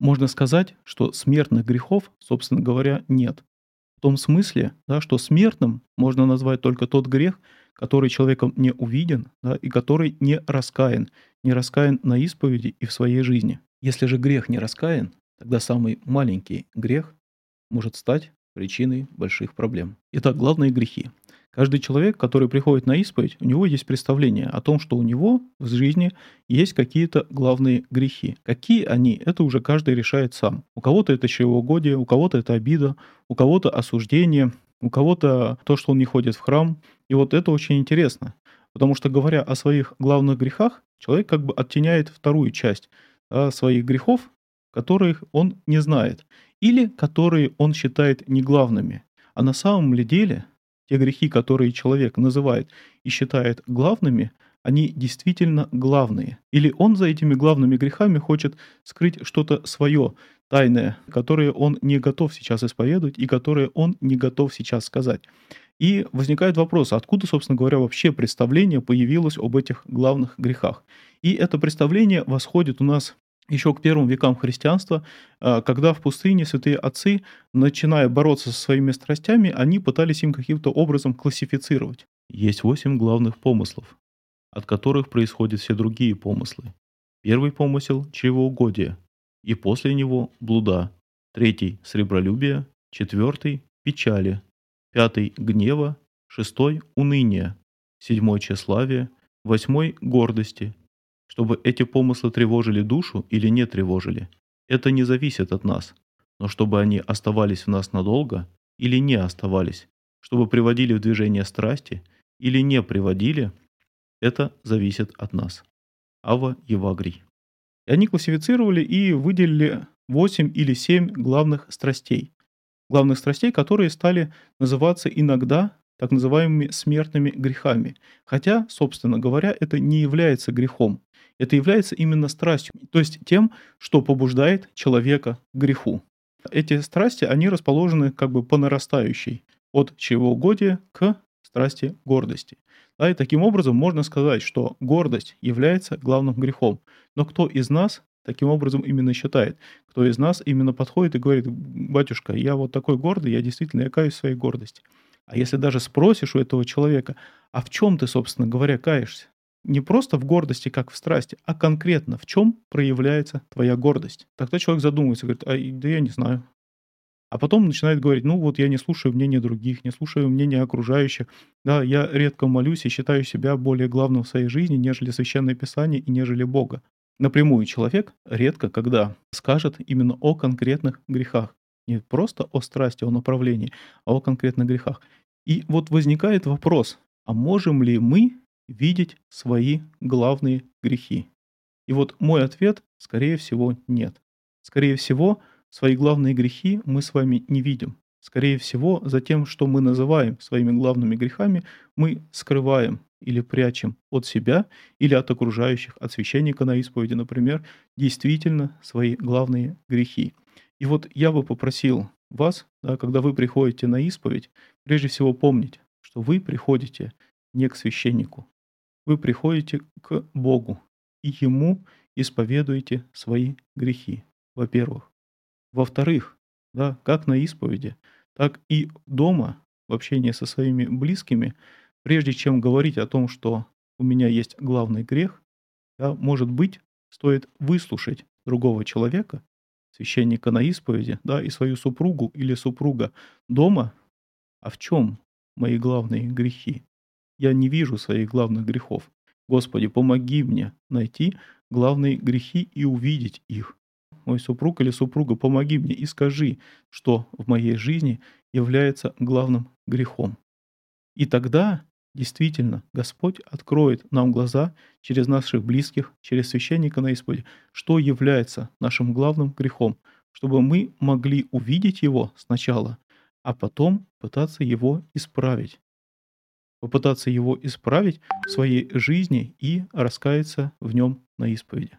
Можно сказать, что смертных грехов, собственно говоря, нет. В том смысле, да, что смертным можно назвать только тот грех, который человеком не увиден да, и который не раскаян, не раскаян на исповеди и в своей жизни. Если же грех не раскаян, тогда самый маленький грех может стать причиной больших проблем. Итак, главные грехи. Каждый человек, который приходит на исповедь, у него есть представление о том, что у него в жизни есть какие-то главные грехи. Какие они, это уже каждый решает сам. У кого-то это чревоугодие, у кого-то это обида, у кого-то осуждение, у кого-то то, что он не ходит в храм. И вот это очень интересно. Потому что, говоря о своих главных грехах, человек как бы оттеняет вторую часть своих грехов, которых он не знает, или которые он считает не главными. А на самом ли деле те грехи, которые человек называет и считает главными, они действительно главные. Или он за этими главными грехами хочет скрыть что-то свое, тайное, которое он не готов сейчас исповедовать и которое он не готов сейчас сказать. И возникает вопрос, откуда, собственно говоря, вообще представление появилось об этих главных грехах. И это представление восходит у нас еще к первым векам христианства, а, когда в пустыне святые отцы, начиная бороться со своими страстями, они пытались им каким-то образом классифицировать. Есть восемь главных помыслов, от которых происходят все другие помыслы. Первый помысел – чревоугодие, и после него – блуда. Третий – сребролюбие, четвертый – печали, пятый – гнева, шестой – уныния, седьмой – тщеславие, восьмой – гордости, чтобы эти помыслы тревожили душу или не тревожили, это не зависит от нас. Но чтобы они оставались в нас надолго или не оставались, чтобы приводили в движение страсти или не приводили, это зависит от нас. Ава Евагрий. И они классифицировали и выделили 8 или 7 главных страстей. Главных страстей, которые стали называться иногда так называемыми смертными грехами. Хотя, собственно говоря, это не является грехом. Это является именно страстью, то есть тем, что побуждает человека к греху. Эти страсти, они расположены как бы по нарастающей, от чревоугодия к страсти гордости. Да, и таким образом можно сказать, что гордость является главным грехом. Но кто из нас таким образом именно считает? Кто из нас именно подходит и говорит, батюшка, я вот такой гордый, я действительно я каюсь в своей гордости. А если даже спросишь у этого человека, а в чем ты, собственно говоря, каешься? Не просто в гордости, как в страсти, а конкретно в чем проявляется твоя гордость. Тогда человек задумывается, говорит, а да я не знаю. А потом начинает говорить, ну вот я не слушаю мнения других, не слушаю мнения окружающих. Да, я редко молюсь и считаю себя более главным в своей жизни, нежели Священное Писание и нежели Бога. Напрямую человек редко когда скажет именно о конкретных грехах. Не просто о страсти, о направлении, а о конкретных грехах. И вот возникает вопрос, а можем ли мы видеть свои главные грехи? И вот мой ответ, скорее всего, нет. Скорее всего, свои главные грехи мы с вами не видим. Скорее всего, за тем, что мы называем своими главными грехами, мы скрываем или прячем от себя или от окружающих, от священника на исповеди, например, действительно свои главные грехи. И вот я бы попросил вас, да, когда вы приходите на исповедь, прежде всего помнить, что вы приходите не к священнику, вы приходите к Богу и Ему исповедуете свои грехи, во-первых. Во-вторых, да, как на исповеди, так и дома, в общении со своими близкими, прежде чем говорить о том, что у меня есть главный грех, да, может быть, стоит выслушать другого человека священника на исповеди, да, и свою супругу или супруга дома, а в чем мои главные грехи? Я не вижу своих главных грехов. Господи, помоги мне найти главные грехи и увидеть их. Мой супруг или супруга, помоги мне и скажи, что в моей жизни является главным грехом. И тогда Действительно, Господь откроет нам глаза через наших близких, через священника на исповеди, что является нашим главным грехом, чтобы мы могли увидеть его сначала, а потом пытаться его исправить. Попытаться его исправить в своей жизни и раскаяться в нем на исповеди.